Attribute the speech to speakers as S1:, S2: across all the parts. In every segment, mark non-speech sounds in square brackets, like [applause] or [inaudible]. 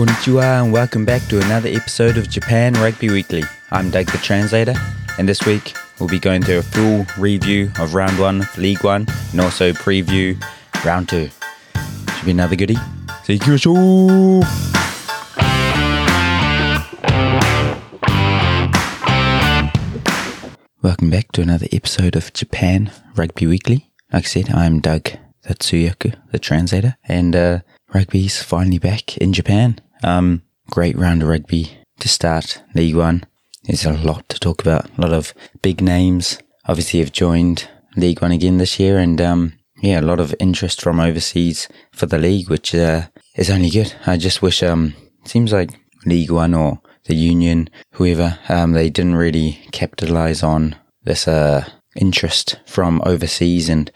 S1: Konnichiwa and welcome back to another episode of Japan Rugby Weekly. I'm Doug the Translator, and this week we'll be going through a full review of round one of League One and also preview round two. Should be another goodie. See you soon! Welcome back to another episode of Japan Rugby Weekly. Like I said, I'm Doug the Tsuyaku, the translator, and uh, rugby's finally back in Japan. Um, great round of rugby to start League One. There's a lot to talk about. A lot of big names obviously have joined League One again this year, and um, yeah, a lot of interest from overseas for the league, which uh, is only good. I just wish um, seems like League One or the Union, whoever, um, they didn't really capitalize on this uh, interest from overseas, and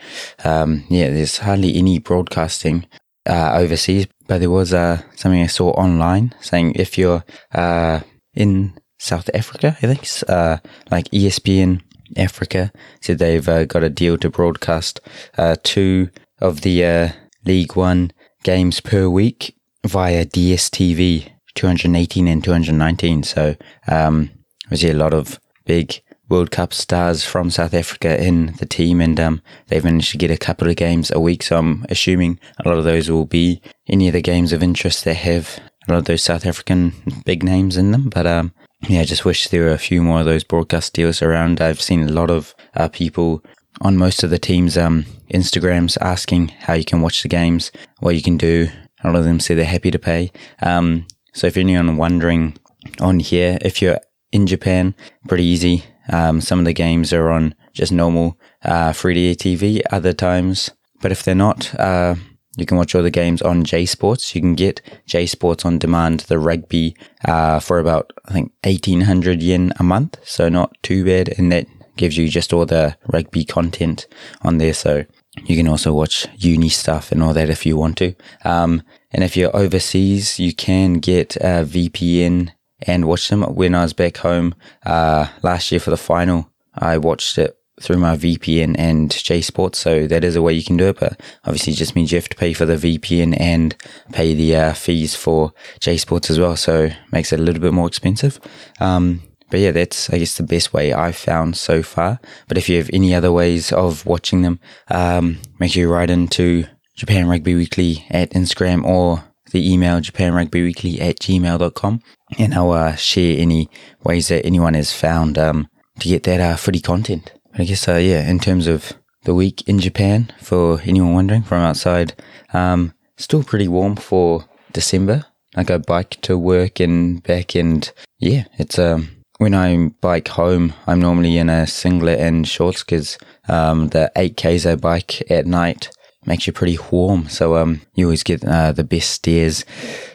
S1: um, yeah, there's hardly any broadcasting uh, overseas. But there was uh, something I saw online saying if you're uh, in South Africa, I think, uh, like ESPN Africa said they've uh, got a deal to broadcast uh, two of the uh, League One games per week via DSTV, 218 and 219. So, um, obviously a lot of big World Cup stars from South Africa in the team, and um, they've managed to get a couple of games a week. So I'm assuming a lot of those will be any of the games of interest that have a lot of those South African big names in them. But um, yeah, I just wish there were a few more of those broadcast deals around. I've seen a lot of uh, people on most of the teams' um, Instagrams asking how you can watch the games, what you can do. A lot of them say they're happy to pay. Um, so if anyone wondering on here, if you're in Japan, pretty easy. Um, some of the games are on just normal uh, 3D TV other times. But if they're not, uh, you can watch all the games on J Sports. You can get J Sports on demand, the rugby, uh, for about, I think, 1800 yen a month. So not too bad. And that gives you just all the rugby content on there. So you can also watch uni stuff and all that if you want to. Um, and if you're overseas, you can get a VPN and watch them. When I was back home uh, last year for the final, I watched it through my VPN and J Sports. So that is a way you can do it, but obviously just means you have to pay for the VPN and pay the uh, fees for J Sports as well. So makes it a little bit more expensive. Um, but yeah, that's I guess the best way I've found so far. But if you have any other ways of watching them, um, make sure you write into Japan Rugby Weekly at Instagram or the email Japan Rugby Weekly at gmail.com and I'll uh, share any ways that anyone has found um, to get that uh, footy content. But I guess, uh, yeah, in terms of the week in Japan, for anyone wondering from outside, um, still pretty warm for December. I go bike to work and back, and yeah, it's um, when I bike home, I'm normally in a singlet and shorts because um, the 8Ks I bike at night makes you pretty warm. So um, you always get uh, the best stares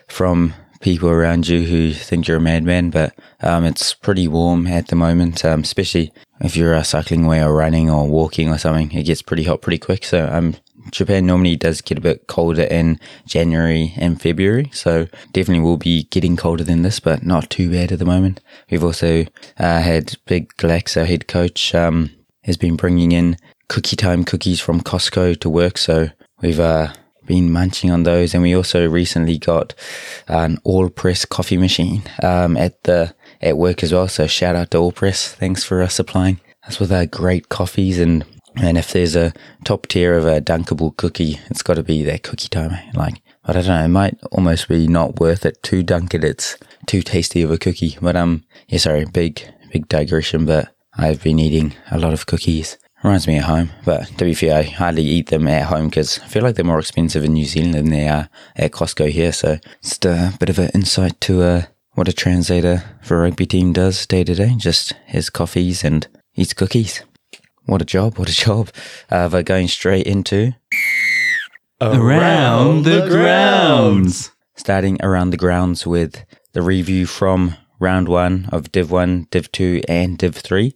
S1: from people around you who think you're a madman. But um, it's pretty warm at the moment, um, especially if you're uh, cycling away or running or walking or something. It gets pretty hot pretty quick. So um, Japan normally does get a bit colder in January and February, so definitely will be getting colder than this, but not too bad at the moment. We've also uh, had Big Glaxo head coach um, has been bringing in cookie time cookies from Costco to work. So we've uh, been munching on those. And we also recently got an all press coffee machine um, at the at work as well. So shout out to Allpress. Thanks for uh, supplying us with our great coffees and and if there's a top tier of a dunkable cookie, it's got to be that cookie time. Like, but I don't know, it might almost be not worth it to dunk it. It's too tasty of a cookie. But um, yeah, sorry, big big digression. But I've been eating a lot of cookies Reminds me of home, but to be fair, I hardly eat them at home because I feel like they're more expensive in New Zealand than they are at Costco here. So just a bit of an insight to uh, what a translator for a rugby team does day to day. Just has coffees and eats cookies. What a job! What a job! Uh, but going straight into
S2: around the grounds.
S1: Starting around the grounds with the review from round one of Div 1, Div 2, and Div 3.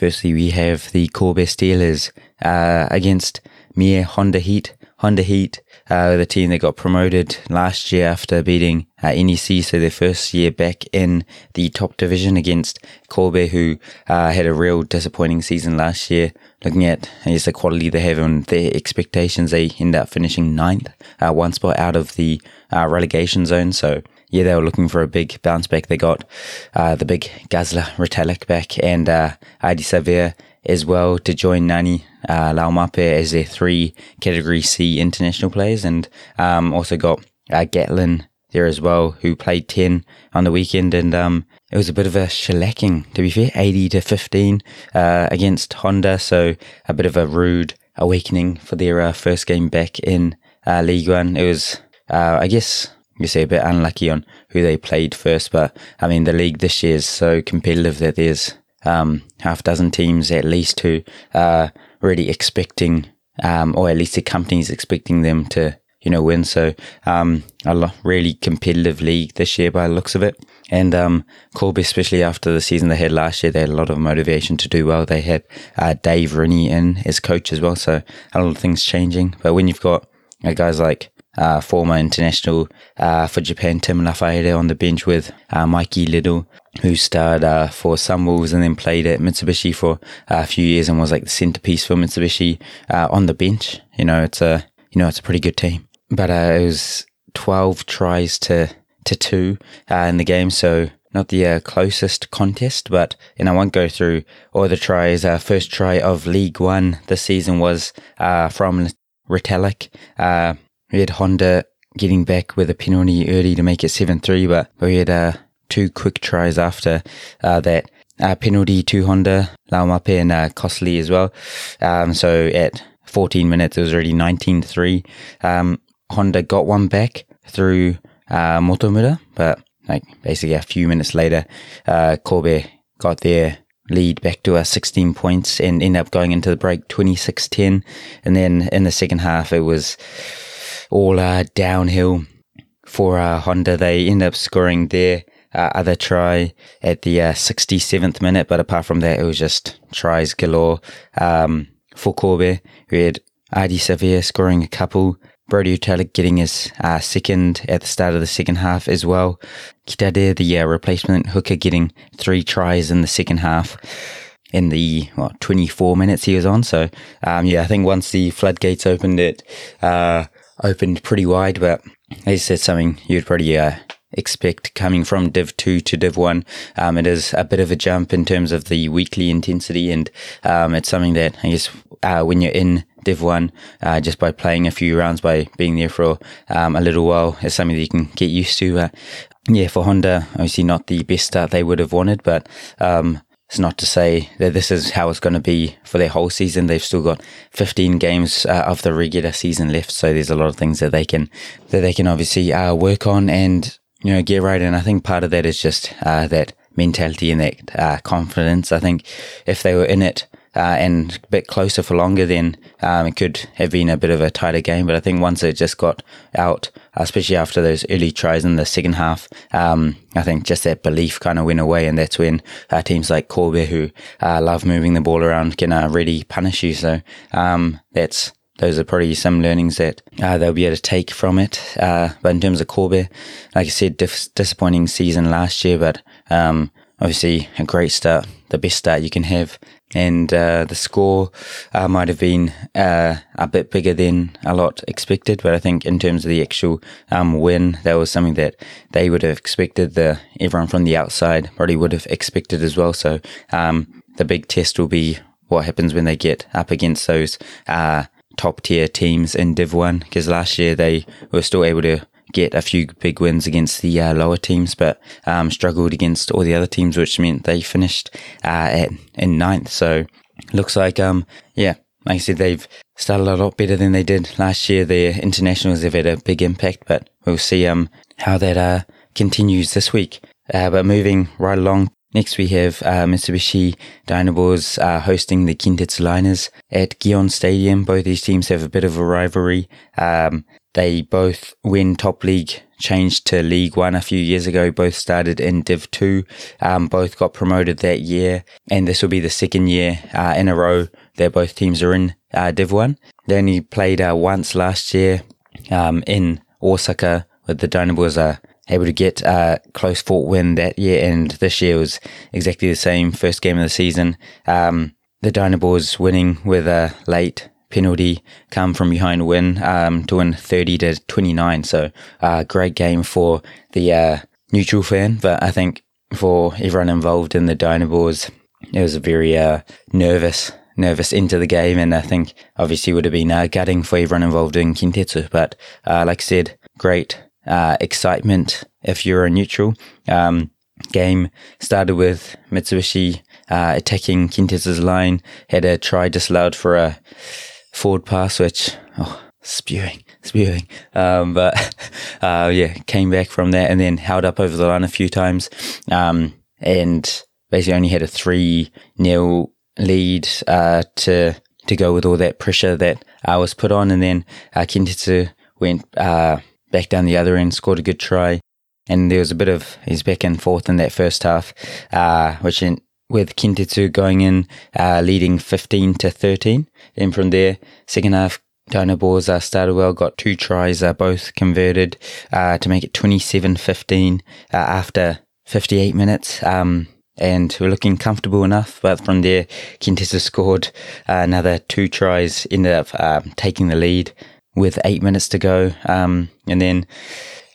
S1: Firstly, we have the Kobe Steelers uh, against Mie Honda Heat. Honda Heat, uh, the team that got promoted last year after beating uh, NEC, so their first year back in the top division against Kobe, who uh, had a real disappointing season last year. Looking at I guess the quality they have and their expectations, they end up finishing ninth, uh, one spot out of the uh, relegation zone. So yeah, they were looking for a big bounce back. They got uh, the big Gazla Retallick back and uh, Ardie Savea as well to join Ngani uh, Laumape as their three Category C international players, and um, also got uh, Gatlin there as well, who played 10 on the weekend. And um, it was a bit of a shellacking, to be fair, 80 to 15 uh, against Honda. So a bit of a rude awakening for their uh, first game back in uh, League One. It was, uh, I guess, you say a bit unlucky on who they played first, but I mean, the league this year is so competitive that there's um, half dozen teams at least who are really expecting, um, or at least the companies expecting them to you know, win. So, um, a really competitive league this year by the looks of it. And, um, Kobe, especially after the season they had last year, they had a lot of motivation to do well. They had, uh, Dave Rennie in as coach as well. So a lot of things changing. But when you've got uh, guys like, uh, former international, uh, for Japan, Tim Lafaele on the bench with, uh, Mikey Little, who starred, uh, for Sunwolves and then played at Mitsubishi for a few years and was like the centerpiece for Mitsubishi, uh, on the bench. You know, it's a, you know, it's a pretty good team but uh, it was 12 tries to, to two uh, in the game. So not the uh, closest contest, but and I won't go through all the tries. Uh, first try of League One this season was uh, from Retallick. Uh, we had Honda getting back with a penalty early to make it 7-3, but we had uh, two quick tries after uh, that. Uh, penalty to Honda, Laumape and uh, Costley as well. Um, so at 14 minutes, it was already 19-3. Um, Honda got one back through uh, Motomura, but like basically a few minutes later, uh, Kobe got their lead back to a 16 points and ended up going into the break 26-10. And then in the second half, it was all uh, downhill for uh, Honda. They end up scoring their uh, other try at the uh, 67th minute, but apart from that, it was just tries galore um, for Kobe. We had Ardie Savea scoring a couple, Brodie Retallick getting his uh, second at the start of the second half as well. Kitade, the uh, replacement hooker, getting three tries in the second half in the what, 24 minutes he was on. So, um, yeah, I think once the floodgates opened, it uh, opened pretty wide. But as said, something you'd probably uh, expect coming from Div 2 to Div 1. Um, it is a bit of a jump in terms of the weekly intensity, and um, it's something that I guess uh, when you're in Div 1 uh, just by playing a few rounds, by being there for um, a little while. It's something that you can get used to. Yeah, for Honda, obviously not the best start they would have wanted, but um, it's not to say that this is how it's going to be for their whole season. They've still got 15 games uh, of the regular season left, so there's a lot of things that they can that they can obviously uh, work on and you know get right. And I think part of that is just uh, that mentality and that uh, confidence. I think if they were in it uh, and a bit closer for longer, then um, it could have been a bit of a tighter game. But I think once it just got out, especially after those early tries in the second half, um, I think just that belief kind of went away. And that's when uh, teams like Kobe, who uh, love moving the ball around, can uh, really punish you. So um, that's those are probably some learnings that uh, they'll be able to take from it. Uh, but in terms of Kobe, like I said, dis- disappointing season last year, but um, obviously a great start, the best start you can have and uh, the score uh, might have been uh, a bit bigger than a lot expected. But I think in terms of the actual um, win, that was something that they would have expected. The everyone from the outside probably would have expected as well. So um, the big test will be what happens when they get up against those uh, top tier teams in Div One. Because last year they were still able to get a few big wins against the uh, lower teams, but um, struggled against all the other teams, which meant they finished uh, at in ninth. So looks like um yeah, like I said, they've started a lot better than they did last year. Their internationals have had a big impact, but we'll see um how that uh continues this week. Uh, but moving right along. Next, we have uh, Mitsubishi Dynaboars uh, hosting the Kintetsu Liners at Gion Stadium. Both these teams have a bit of a rivalry. Um, they both, when Top League changed to League One a few years ago, both started in Div 2. Um, both got promoted that year, and this will be the second year uh, in a row that both teams are in uh, Div 1. They only played uh, once last year um, in Osaka, with the Dynaboars uh, able to get a close fought win that year, and this year was exactly the same first game of the season. Um, the Dynaboars winning with a late penalty come from behind win um, to win 30 to 29. So, uh, great game for the uh, neutral fan. But I think for everyone involved in the Dynaboars, it was a very uh, nervous nervous into the game, and I think obviously would have been uh, gutting for everyone involved in Kintetsu. But uh, like I said, great uh, excitement if you're a neutral. Um, game started with Mitsubishi uh, attacking Kintetsu's line, had a try disallowed for a forward pass, which oh, spewing, spewing. Um, but [laughs] uh, yeah, came back from that and then held up over the line a few times, um, and basically only had a three nil lead uh, to to go with all that pressure that I was put on, and then uh, Kintetsu went uh, back down the other end, scored a good try, and there was a bit of he's back and forth in that first half, uh, which in, with Kintetsu going in uh, leading fifteen to thirteen, and from there second half. Dynaboars uh, started well, got two tries, uh, both converted uh, to make it 27 15 uh, after 58 minutes. Um, and we're looking comfortable enough. But from there, Kintetsu scored uh, another two tries, ended up um, taking the lead with eight minutes to go. Um, and then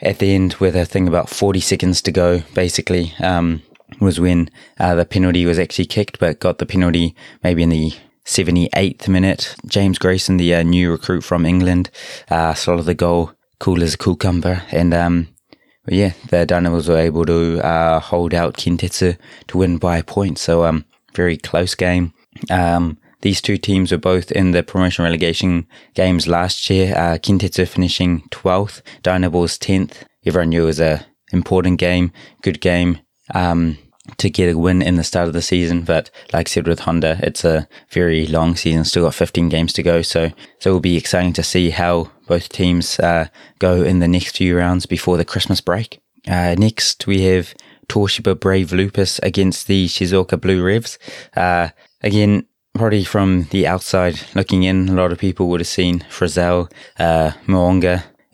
S1: at the end, with a thing about 40 seconds to go, basically, um, was when uh, the penalty was actually kicked, but got the penalty maybe in the 78th minute. James Grayson, the uh, new recruit from England, uh, slotted the goal, cool as a cucumber. And um, yeah, the Dynaboars were able to uh, hold out Kintetsu to win by a point. So um, very close game. Um, these two teams were both in the promotion relegation games last year. Uh, Kintetsu finishing 12th, Dynaboars 10th. Everyone knew it was a important game, good game. Um, to get a win in the start of the season. But like I said with Honda, it's a very long season, still got 15 games to go. So, so it will be exciting to see how both teams uh, go in the next few rounds before the Christmas break. Uh, next, we have Toshiba Brave Lupus against the Shizuoka Blue Revs. Uh, again, probably from the outside looking in, a lot of people would have seen Frizell, uh,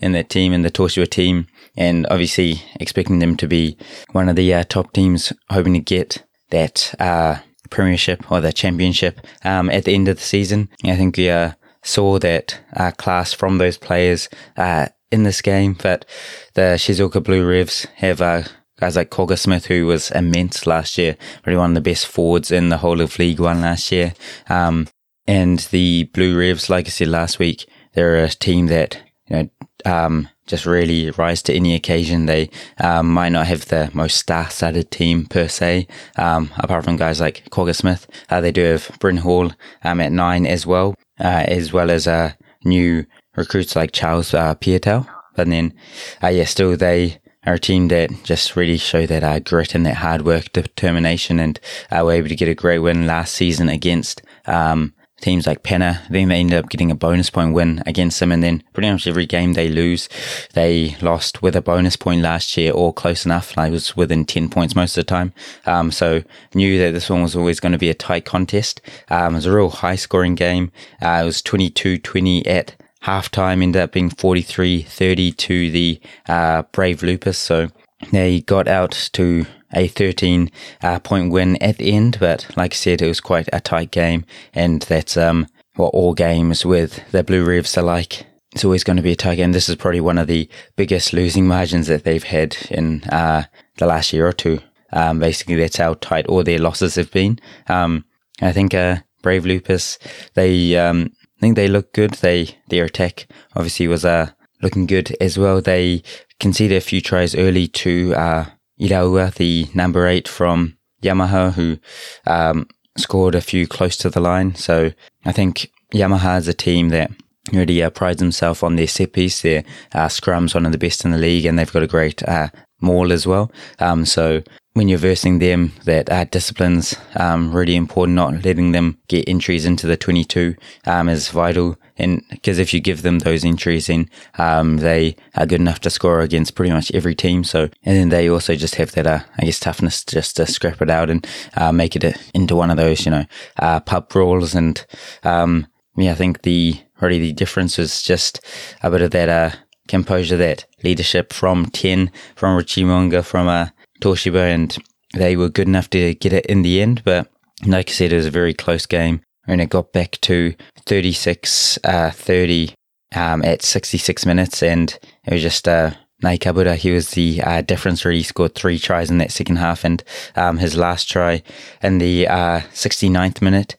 S1: in that team, in the Toshiba team and obviously expecting them to be one of the uh, top teams, hoping to get that uh, premiership or the championship um, at the end of the season. I think we uh, saw that uh, class from those players uh, in this game, but the Shizuoka Blue Revs have uh, guys like Kwagga Smith, who was immense last year, really one of the best forwards in the whole of League One last year. Um, and the Blue Revs, like I said last week, they're a team that you know um, just really rise to any occasion. They um, might not have the most star-studded team per se, um, apart from guys like Kwagga Smith. Uh, they do have Bryn Hall um, at nine as well, uh, as well as uh, new recruits like Charles uh, Piutau. But then, uh, yeah, still they are a team that just really show that uh, grit and that hard work, determination, and uh, were able to get a great win last season against um, teams like Penna, then they ended up getting a bonus point win against them. And then pretty much every game they lose, they lost with a bonus point last year or close enough. Like it was within 10 points most of the time. Um, so knew that this one was always going to be a tight contest. Um, it was a real high scoring game. Uh, it was 22-20 at halftime, ended up being 43-30 to the, uh, Brave Lupus. So they got out to a 13 uh, point win at the end, but like I said, it was quite a tight game, and that's um, what all games with the Blue Revs are like. It's always going to be a tight game. This is probably one of the biggest losing margins that they've had in uh, the last year or two. Um, basically, that's how tight all their losses have been. Um, I think uh, Brave Lupus, they um, I think they look good. They their attack obviously was uh, looking good as well. They conceded a few tries early to uh, Iraua, the number eight from Yamaha, who um, scored a few close to the line. So I think Yamaha is a team that really uh, prides themselves on their set piece. Their uh, scrum's one of the best in the league, and they've got a great uh, maul as well. Um, so when you're versing them, that uh, discipline's um, really important. Not letting them get entries into the 22 um, is vital. And because if you give them those entries in, um, they are good enough to score against pretty much every team. So, and then they also just have that, uh, I guess, toughness just to scrap it out and uh, make it into one of those, you know, uh, pub brawls. And um, yeah, I think the really the difference is just a bit of that uh, composure, that leadership from 10, from Richie Mo'unga, from uh, Toshiba, and they were good enough to get it in the end. But like I said, it was a very close game. And it got back to 36 uh, 30 um, at 66 minutes, and it was just uh, he was the uh, difference where he scored three tries in that second half, and um, his last try in the uh, 69th minute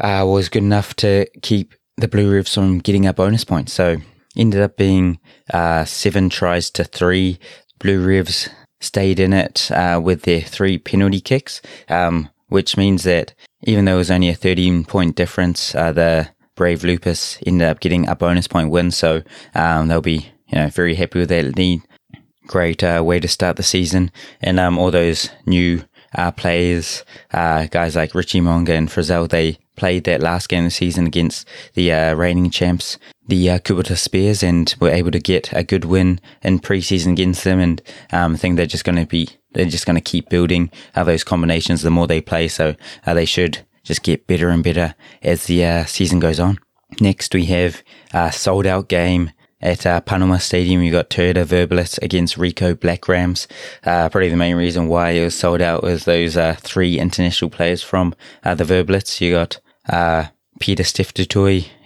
S1: uh, was good enough to keep the Blue Revs from getting a bonus point. So ended up being uh, seven tries to three. Blue Revs stayed in it uh, with their three penalty kicks, um, which means that even though it was only a 13 point difference, uh, the Brave Lupus ended up getting a bonus point win. So um, they'll be you know very happy with that lead. Great uh, way to start the season, and um, all those new uh, players, uh, guys like Richie Mo'unga and Frizell, they played that last game of the season against the uh, reigning champs, the uh, Kubota Spears, and were able to get a good win in preseason against them. And um, I think they're just going to be, they're just going to keep building uh, those combinations the more they play. So uh, they should just get better and better as the uh, season goes on. Next, we have a sold out game at uh, Panama Stadium. You got Toyota Verblitz against Ricoh Black Rams. Uh, probably the main reason why it was sold out was those uh, three international players from uh, the Verblitz. You got uh, Pieter-Steph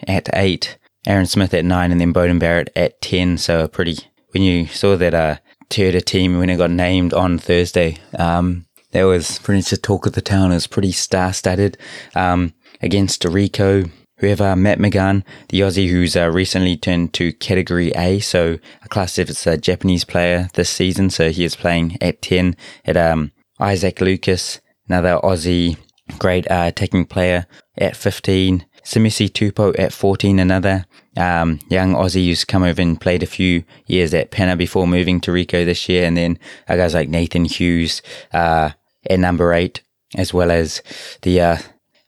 S1: at eight, Aaron Smith at nine, and then Beauden Barrett at 10. So pretty, when you saw that uh, Toyota team, when it got named on Thursday, um, that was pretty much the talk of the town. It was pretty star studded um, against Ricoh. have uh, Matt McGann, the Aussie who's uh, recently turned to Category A, so a class if it's a Japanese player this season. So he is playing at 10 at um, Isaac Lucas, another Aussie great uh, attacking player at 15. Simisi Tupou at 14, another um, young Aussie who's come over and played a few years at Penna before moving to Ricoh this year. And then uh, guys like Nathan Hughes uh, at number 8, as well as the, uh,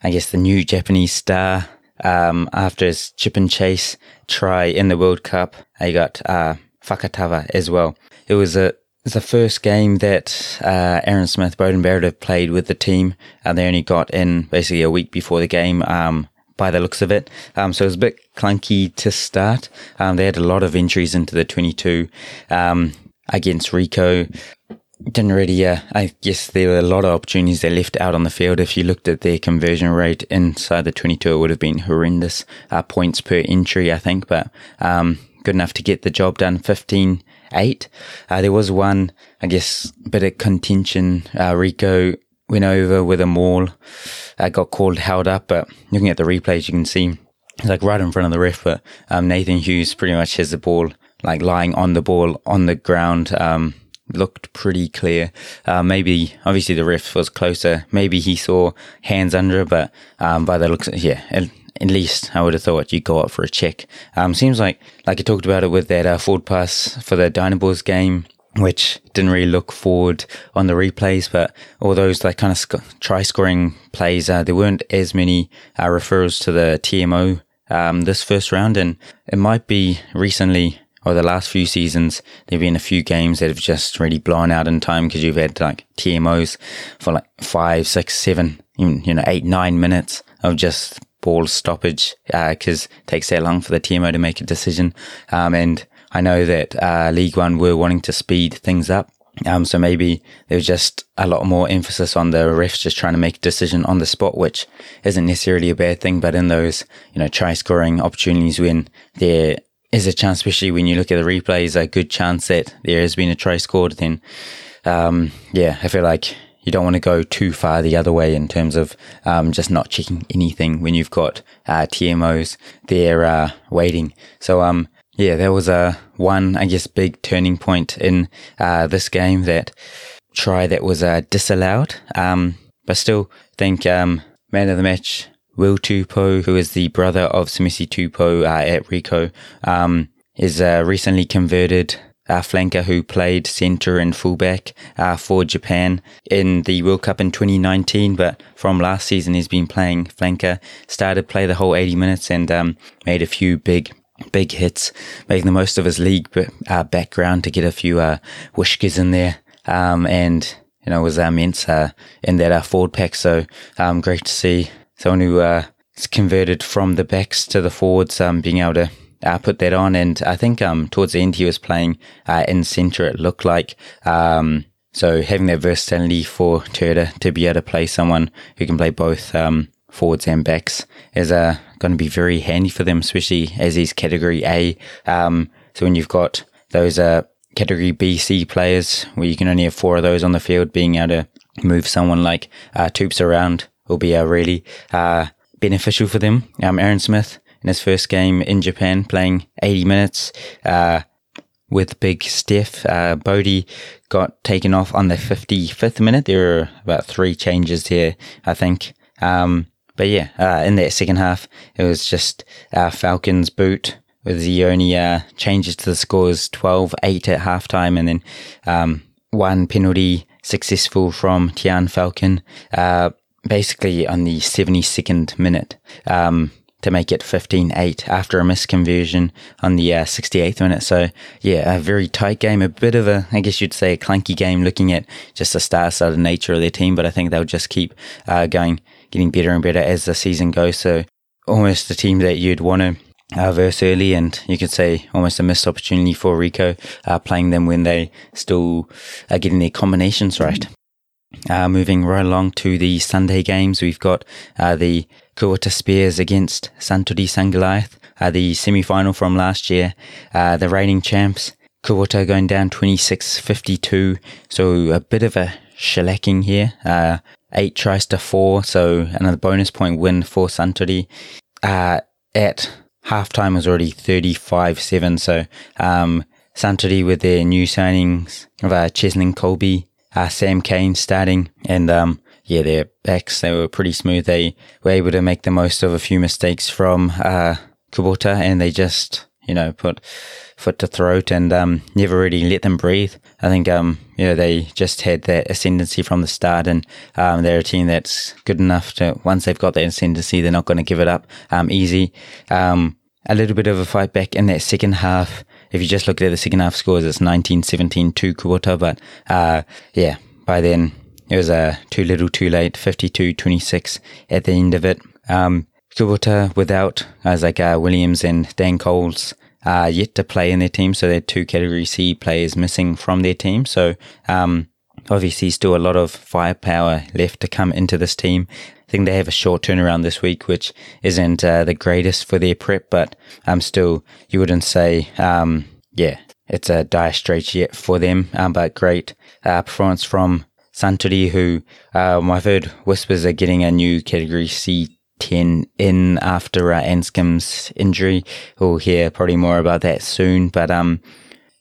S1: I guess, the new Japanese star um, after his chip and chase try in the World Cup. He got uh, Fakatava as well. It was a the first game that uh, Aaron Smith, Beauden Barrett have played with the team. and they only got in basically a week before the game. Um, by the looks of it. Um, so it was a bit clunky to start. Um, they had a lot of injuries into the 22 um, against Ricoh. didn't really, uh, I guess there were a lot of opportunities they left out on the field. If you looked at their conversion rate inside the 22, it would have been horrendous uh, points per entry, I think, but um, good enough to get the job done 15 8. Uh, there was one, I guess, bit of contention. Uh, Ricoh went over with a maul, uh, got called held up, but looking at the replays, you can see it's like right in front of the ref, but um, Nathan Hughes pretty much has the ball like lying on the ball on the ground. Um, looked pretty clear. Uh, maybe, obviously, the ref was closer. Maybe he saw hands under, but um, by the looks, yeah, at, at, least I would have thought you'd go up for a check. Um, seems like, like I talked about it with that uh, forward pass for the Dynaboars game. Which didn't really look forward on the replays, but all those like kind of sc- try scoring plays, uh, there weren't as many uh, referrals to the TMO um, this first round, and it might be recently or the last few seasons, there've been a few games that have just really blown out in time because you've had like TMOs for like five, six, seven, even, you know, eight, nine minutes of just ball stoppage because uh, it takes that long for the TMO to make a decision. Um, and I know that uh, League One were wanting to speed things up. Um, so maybe there was just a lot more emphasis on the refs just trying to make a decision on the spot, which isn't necessarily a bad thing. But in those, you know, try scoring opportunities when they're a chance, especially when you look at the replays, a good chance that there has been a try scored. Then, um, yeah, I feel like you don't want to go too far the other way in terms of um, just not checking anything when you've got uh, TMOs there uh, waiting. So, um, yeah, there was a one, I guess, big turning point in uh, this game that try that was uh, disallowed. Um, but still, think um, man of the match Will Tupou, who is the brother of Simisi Tupou uh, at Ricoh, um, is a recently converted uh, flanker who played centre and fullback uh, for Japan in the World Cup in 2019. But from last season, he's been playing flanker, started play the whole 80 minutes and um, made a few big big hits, making the most of his league uh, background to get a few uh, whiskers in there. Um, and you know was immense uh, in that uh, forward pack. So um, great to see someone who uh, is converted from the backs to the forwards, um, being able to uh, put that on. And I think um, towards the end he was playing uh, in centre. It looked like. Um, so having that versatility for Toyota to be able to play someone who can play both um, forwards and backs is uh, going to be very handy for them, especially as he's category A. Um, so when you've got those uh, category B, C players where you can only have four of those on the field, being able to move someone like uh, Toops around will be uh, really uh, beneficial for them. Um, Aaron Smith in his first game in Japan playing 80 minutes. Uh, with Big Steph. Uh, Bodie got taken off on the 55th minute. There were about three changes here, I think. Um, but yeah, uh, in that second half, it was just Falcons boot with the only uh, changes to the scores 12 8 at halftime, and then um, one penalty successful from Tian Falcon, uh, basically on the 72nd minute. Um, to make it 15-8 after a misconversion on the uh, 68th minute. So yeah, a very tight game, a bit of a, I guess you'd say a clunky game looking at just the star-studded nature of their team, but I think they'll just keep uh, going, getting better and better as the season goes. So almost the team that you'd want to uh, verse early, and you could say almost a missed opportunity for Ricoh uh, playing them when they still are getting their combinations right. Uh, moving right along to the Sunday games, we've got uh, the Kubota Spears against Suntory St Goliath, uh, the semi-final from last year. Uh, the reigning champs, Kubota going down 26-52, so a bit of a shellacking here. Eight tries to four, so another bonus point win for Suntory. Uh, at halftime was already 35-7, so um, Suntory with their new signings of uh, Cheslin Kolbe, uh, Sam Cane starting, and um, yeah, their backs, they were pretty smooth. They were able to make the most of a few mistakes from uh, Kubota and they just, you know, put foot to throat and um, never really let them breathe. I think, um, you know, they just had that ascendancy from the start and um, they're a team that's good enough to, once they've got that ascendancy, they're not going to give it up um, easy. Um, a little bit of a fight back in that second half. If you just look at the second half scores, it's 19-17 to Kubota, but uh, yeah, by then it was uh, too little too late, 52-26 at the end of it. Um, Kubota without guys like uh, Williams and Dan Coles uh, yet to play in their team, so they're two Category C players missing from their team. So um, obviously still a lot of firepower left to come into this team. I think they have a short turnaround this week, which isn't uh, the greatest for their prep, but um, still you wouldn't say, um, yeah, it's a dire straits yet for them, um, but great uh, performance from Suntory, who um, I've heard whispers are getting a new Category C10 in after uh, Anscombe's injury. We'll hear probably more about that soon, but um,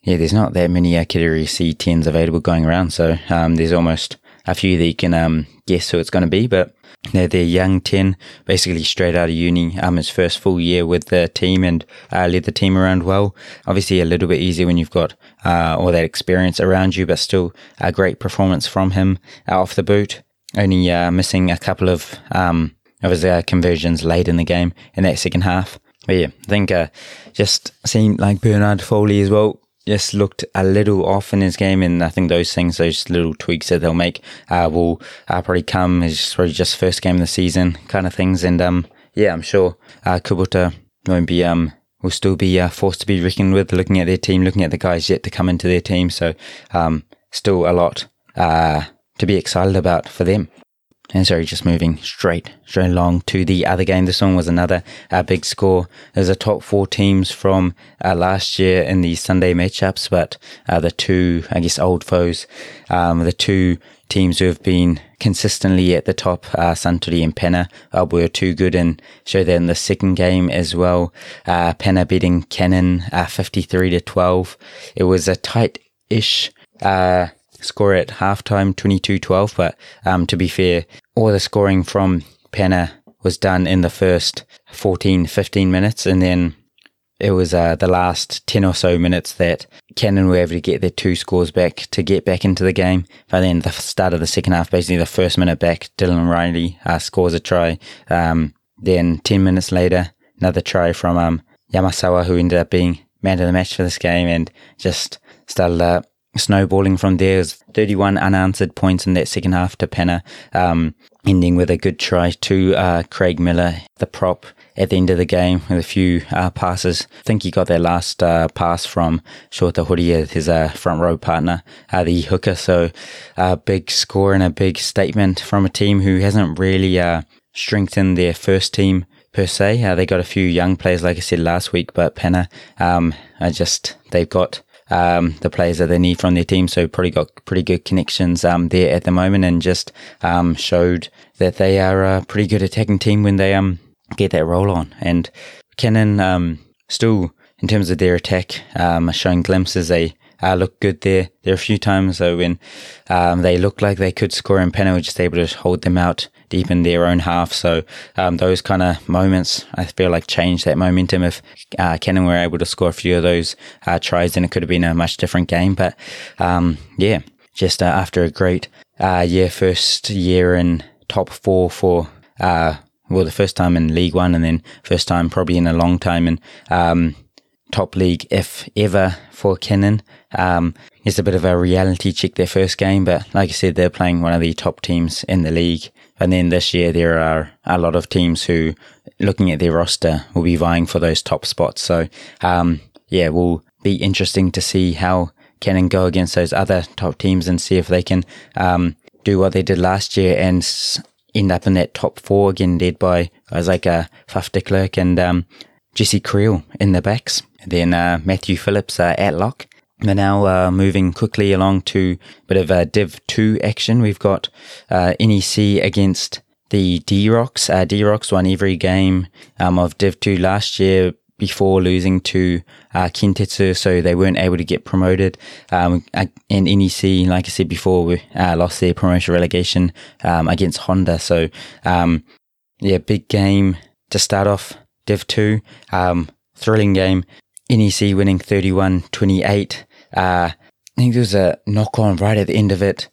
S1: yeah, there's not that many uh, Category C10s available going around, so um, there's almost a few that you can um, guess who it's going to be, but they're, they're young 10, basically straight out of uni, um, his first full year with the team and uh, led the team around well. Obviously, a little bit easier when you've got uh, all that experience around you, but still a great performance from him out off the boot. Only uh, missing a couple of um, his uh, conversions late in the game in that second half. But yeah, I think uh, just seemed like Bernard Foley as well just looked a little off in his game, and I think those things, those little tweaks that they'll make, uh, will uh, probably come. It's probably just first game of the season kind of things, and um, yeah, I'm sure uh, Kubota won't be um will still be uh, forced to be reckoned with. Looking at their team, looking at the guys yet to come into their team, so um, still a lot uh, to be excited about for them. And sorry, just moving straight, straight along to the other game. This one was another uh, big score. There's a top four teams from uh, last year in the Sunday matchups, but uh, the two, I guess, old foes, um, the two teams who have been consistently at the top, uh, and Pena, uh, were too good and showed that in the second game as well. Uh, Pena beating Canon uh, 53 to 12. It was a tight-ish uh, score at halftime 22-12 but um, to be fair all the scoring from Pena was done in the first 14 15 minutes and then it was uh, the last 10 or so minutes that Canon were able to get their two scores back to get back into the game. But then the start of the second half, basically the first minute back, Dylan Riley uh, scores a try. Um, then 10 minutes later, another try from um, Yamasawa, who ended up being man of the match for this game and just started uh, snowballing from there. was 31 unanswered points in that second half to Pena, um, ending with a good try to uh, Craig Miller, the prop at the end of the game with a few uh, passes. I think he got that last uh, pass from Shota Horie, his uh, front row partner, uh, the hooker. So a big score and a big statement from a team who hasn't really uh, strengthen their first team per se. They got a few young players, like I said last week, but Penna, um, I just they've got um, the players that they need from their team. So probably got pretty good connections um, there at the moment, and just um, showed that they are a pretty good attacking team when they um get that roll on. And Canon um, still in terms of their attack, um, showing glimpses. They uh, look good there. There are a few times though when um, they looked like they could score and Penna were just able to hold them out deep in their own half. So um, those kind of moments, I feel like changed that momentum. If uh, Canon were able to score a few of those uh, tries, then it could have been a much different game. But um, yeah, just uh, after a great uh, year, first year in top four for uh, well, the first time in League One, and then first time probably in a long time in um, top league, if ever, for Canon. Um, it's a bit of a reality check their first game, but like I said, they're playing one of the top teams in the league. And then this year, there are a lot of teams who, looking at their roster, will be vying for those top spots. So, um, yeah, will be interesting to see how Canon go against those other top teams and see if they can um, do what they did last year and end up in that top four again, led by guys like uh, Faf de Klerk and um, Jesse Kriel in the backs. Then uh, Matthew Phillips uh, at lock. We're now uh, moving quickly along to a bit of a Div 2 action. We've got uh, NEC against the D-Rocks. Uh, D-Rocks won every game um, of Div 2 last year before losing to uh, Kintetsu, so they weren't able to get promoted. Um, and NEC, like I said before, we, uh, lost their promotion relegation um, against Honda. So, um, yeah, big game to start off Div 2. Um, thrilling game. NEC winning 31 28. Uh, I think there was a knock on right at the end of it.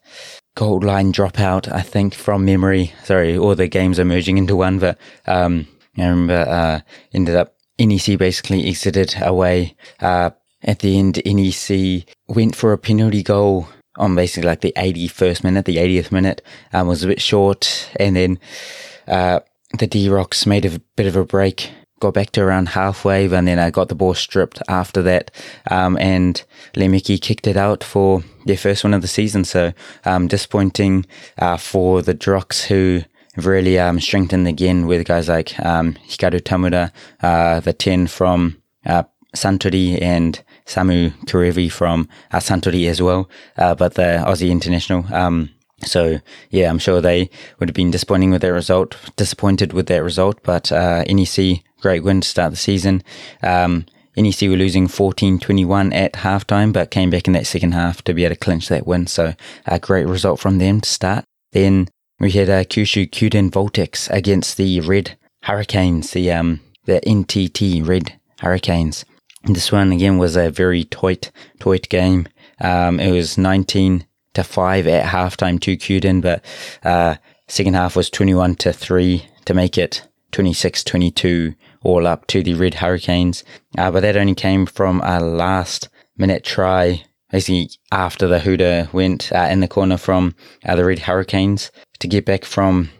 S1: Gold line dropout, I think, from memory. Sorry, all the games are merging into one, but um, I remember uh, ended up NEC basically exited away. Uh, at the end, NEC went for a penalty goal on basically like the 81st minute, the 80th minute, um, was a bit short. And then uh, the D Rocks made a bit of a break got back to around halfway, and then I got the ball stripped after that. Um, and Lemiki kicked it out for their first one of the season. So um, disappointing uh, for the Drocks who really um, strengthened again with guys like um, Hikaru Tamura, uh, the 10 from uh, Suntory, and Samu Kerevi from uh, Suntory as well. Uh, but the Aussie international. Um, so yeah, I'm sure they would have been disappointing with that result, disappointed with that result. But uh, NEC great win to start the season. Um, NEC were losing 14-21 at halftime, but came back in that second half to be able to clinch that win. So a great result from them to start. Then we had uh, Kyushu Kyuden Voltex against the Red Hurricanes, the um, the NTT Red Hurricanes. And this one again was a very tight, tight game. Um, it was 19 to 5 at halftime to Kyuden, but uh, second half was 21 to 3 to make it 26 22 all up to the Red Hurricanes. Uh, but that only came from a last minute try, basically after the hooter went uh, in the corner from uh, the Red Hurricanes to get back from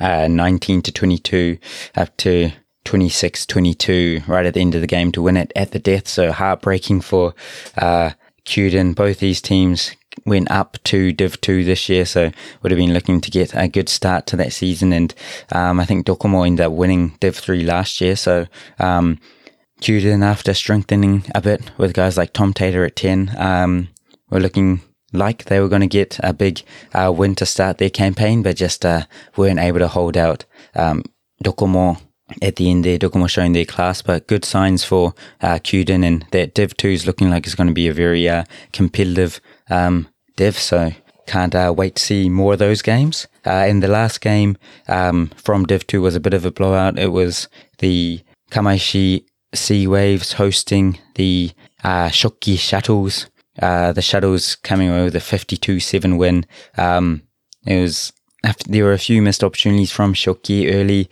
S1: uh, 19 to 22 up to 26 22 right at the end of the game to win it at the death. So heartbreaking for uh, Kyuden. Both these teams went up to Div 2 this year, so would have been looking to get a good start to that season. And um, I think Docomo ended up winning Div 3 last year, so um, Kyuden, after strengthening a bit with guys like Tom Tater at 10, um, were looking like they were going to get a big uh, win to start their campaign, but just uh, weren't able to hold out. Um, Docomo at the end there, Docomo showing their class, but good signs for uh, Kyuden and that Div 2 is looking like it's going to be a very uh, competitive um, div. So can't uh, wait to see more of those games. Uh, in the last game um, from Div 2 was a bit of a blowout. It was the Kamaishi Sea Waves hosting the uh, Shokki Shuttles. Uh, the Shuttles coming away with a 52-7 win. Um, it was after, there were a few missed opportunities from Shokki early,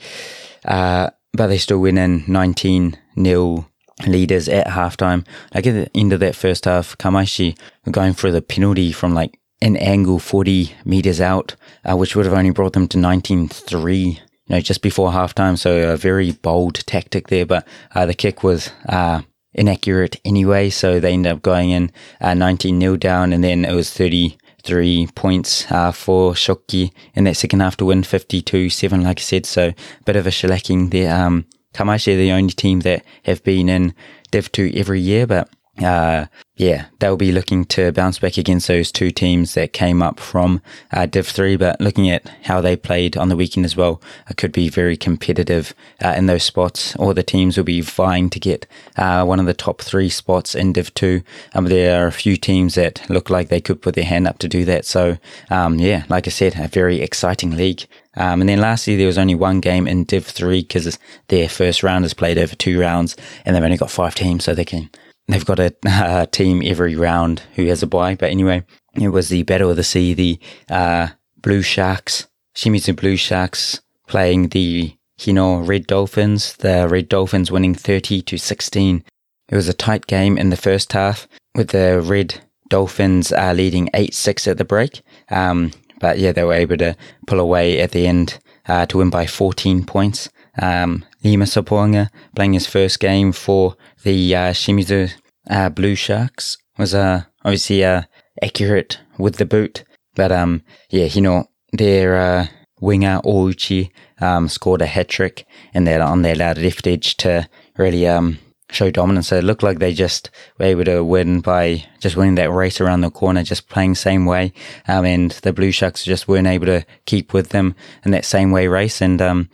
S1: uh, but they still win in 19 0 leaders at halftime. Like at the end of that first half, Kamaishi going for the penalty from like an angle 40 meters out, uh, which would have only brought them to 19-3, you know, just before halftime. So a very bold tactic there, but uh, the kick was uh, inaccurate anyway. So they ended up going in 19 uh, 0 down and then it was 33 points uh, for Shokki in that second half to win 52-7, like I said. So a bit of a shellacking there. Um, Kamaishi are the only team that have been in Div 2 every year, but uh, yeah, they'll be looking to bounce back against those two teams that came up from uh, Div 3. But looking at how they played on the weekend as well, it could be very competitive uh, in those spots. All the teams will be vying to get uh, one of the top three spots in Div 2. Um, there are a few teams that look like they could put their hand up to do that. So, um, yeah, like I said, a very exciting league. Um, and then lastly, there was only one game in Div 3 because their first round is played over two rounds and they've only got five teams, so they can they've got a, a team every round who has a bye. But anyway, it was the Battle of the Sea, the uh, Blue Sharks, Shimizu Blue Sharks playing the Hino Red Dolphins. The Red Dolphins winning 30 to 16. It was a tight game in the first half with the Red Dolphins uh, leading 8 6 at the break. Um, but yeah, they were able to pull away at the end uh, to win by 14 points. Um, Lima Sopoaga playing his first game for the uh, Shimizu uh, Blue Sharks was uh, obviously uh, accurate with the boot. But um, yeah, you know, their uh, winger Ouchi um, scored a hat trick and they're on their left edge to really um, show dominance. So it looked like they just were able to win by just winning that race around the corner, just playing same way. Um, and the Blue Sharks just weren't able to keep with them in that same way race. And um,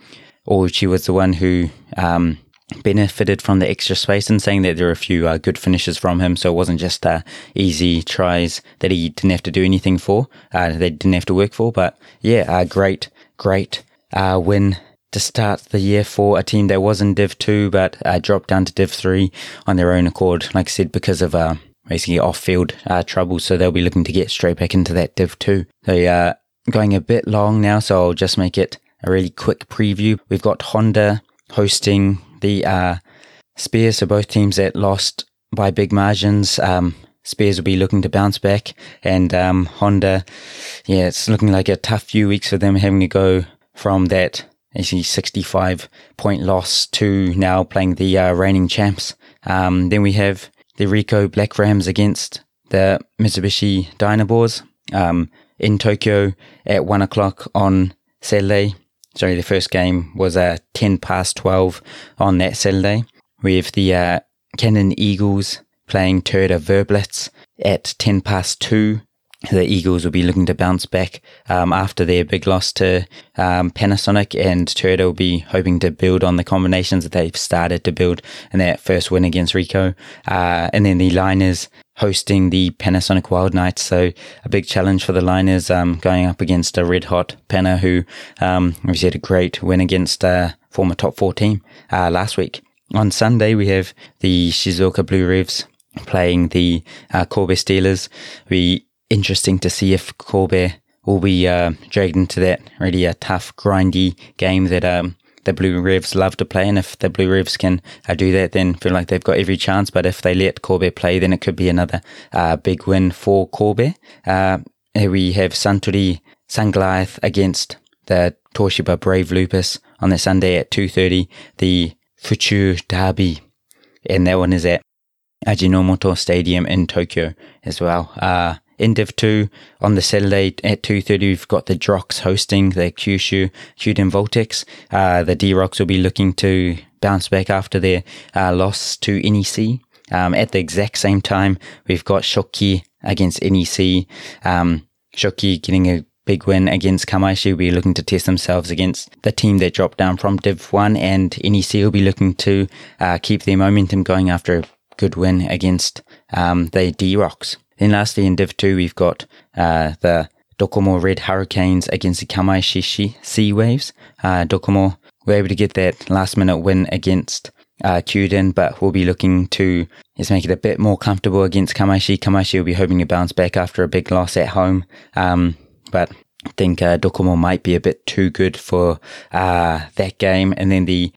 S1: Ouchi was the one who um, benefited from the extra space and saying that there were a few uh, good finishes from him. So it wasn't just uh, easy tries that he didn't have to do anything for, uh, they didn't have to work for. But yeah, a great, great uh, win to start the year for a team that was in Div 2 but uh, dropped down to Div 3 on their own accord, like I said, because of uh, basically off field uh, trouble. So they'll be looking to get straight back into that Div 2. They are going a bit long now, so I'll just make it a really quick preview. We've got Honda hosting the uh, Spears, so both teams that lost by big margins. Um, Spears will be looking to bounce back, and um, Honda, yeah, it's looking like a tough few weeks for them having to go from that actually 65 point loss to now playing the uh, reigning champs. Um, then we have the Ricoh Black Rams against the Mitsubishi Dynaboars um, in Tokyo at one o'clock on Saturday. Sorry, the first game was uh, 10 past 12 on that Saturday. We have the uh, Canon Eagles playing Toyota Verblitz at 10 past 2. The Eagles will be looking to bounce back um, after their big loss to um, Panasonic, and Toyota will be hoping to build on the combinations that they've started to build in that first win against Ricoh. Uh, and then the Liners hosting the Panasonic Wild Knights. So a big challenge for the Liners, um, going up against a red hot Pana who, um, obviously had a great win against a former top four team, uh, last week. On Sunday, we have the Shizuoka Blue Revs playing the, uh, Kobe Steelers. Be interesting to see if Kobe will be, uh, dragged into that really a tough, grindy game that, um, the Blue Revs love to play. And if the Blue Revs can uh, do that, then feel like they've got every chance. But if they let Kobe play, then it could be another uh, big win for Kobe. Uh, here we have Suntory Sungoliath against the Toshiba Brave Lupus on the Sunday at 2.30, the Fuchu Derby. And that one is at Ajinomoto Stadium in Tokyo as well. Uh, in Div 2 on the Saturday at 2.30, we've got the D-Rocks hosting the Kyushu Kyuden Voltex. Uh, the D-Rocks will be looking to bounce back after their uh, loss to NEC. Um, at the exact same time, we've got Shokki against NEC. Um, Shokki getting a big win against Kamaishi will be looking to test themselves against the team that dropped down from Div 1 and NEC will be looking to uh, keep their momentum going after a good win against um, the D-Rocks. Then lastly in Div 2, we've got uh, the Docomo Red Hurricanes against the Kamaishi Sea Waves. Uh, Docomo were able to get that last minute win against uh, Kyuden, but we'll be looking to just make it a bit more comfortable against Kamaishi. Kamaishi will be hoping to bounce back after a big loss at home. Um, but I think uh, might be a bit too good for uh, that game. And then the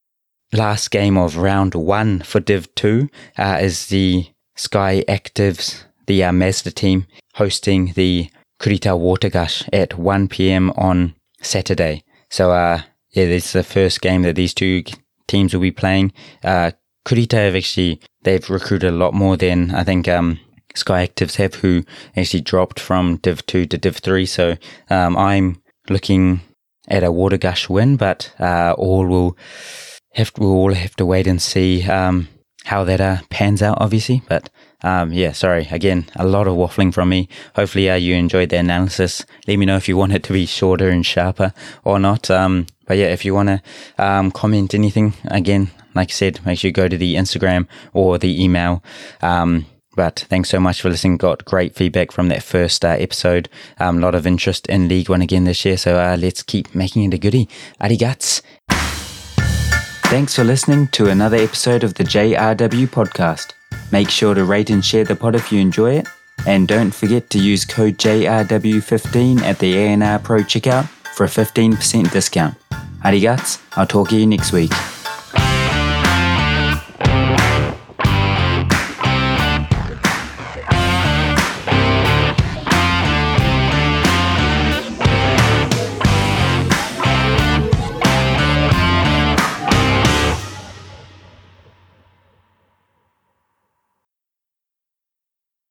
S1: last game of round one for Div 2 uh, is the Sky Actives the uh, Mazda team hosting the Kurita Water Gush at 1 p.m. on Saturday. So, uh, yeah, this is the first game that these two teams will be playing. Uh, Kurita have actually, they've recruited a lot more than I think, um, Sky Actives have, who actually dropped from Div 2 to Div 3. So um, I'm looking at a water gush win, but uh, all will have we'll all have to wait and see um, how that uh, pans out, obviously. But um, yeah, sorry again, a lot of waffling from me. Hopefully, uh, you enjoyed the analysis. Let me know if you want it to be shorter and sharper or not. Um, but yeah, if you want to um, comment anything, again, like I said, make sure you go to the Instagram or the email. Um, but thanks so much for listening. Got great feedback from that first uh, episode. A um, lot of interest in League One again this year. So uh, let's keep making it a goodie. Arigats. Thanks for listening to another episode of the JRW podcast. Make sure to rate and share the pod if you enjoy it. And don't forget to use code JRW15 at the A&R Pro checkout for a 15% discount. Arigats, I'll talk to you next week.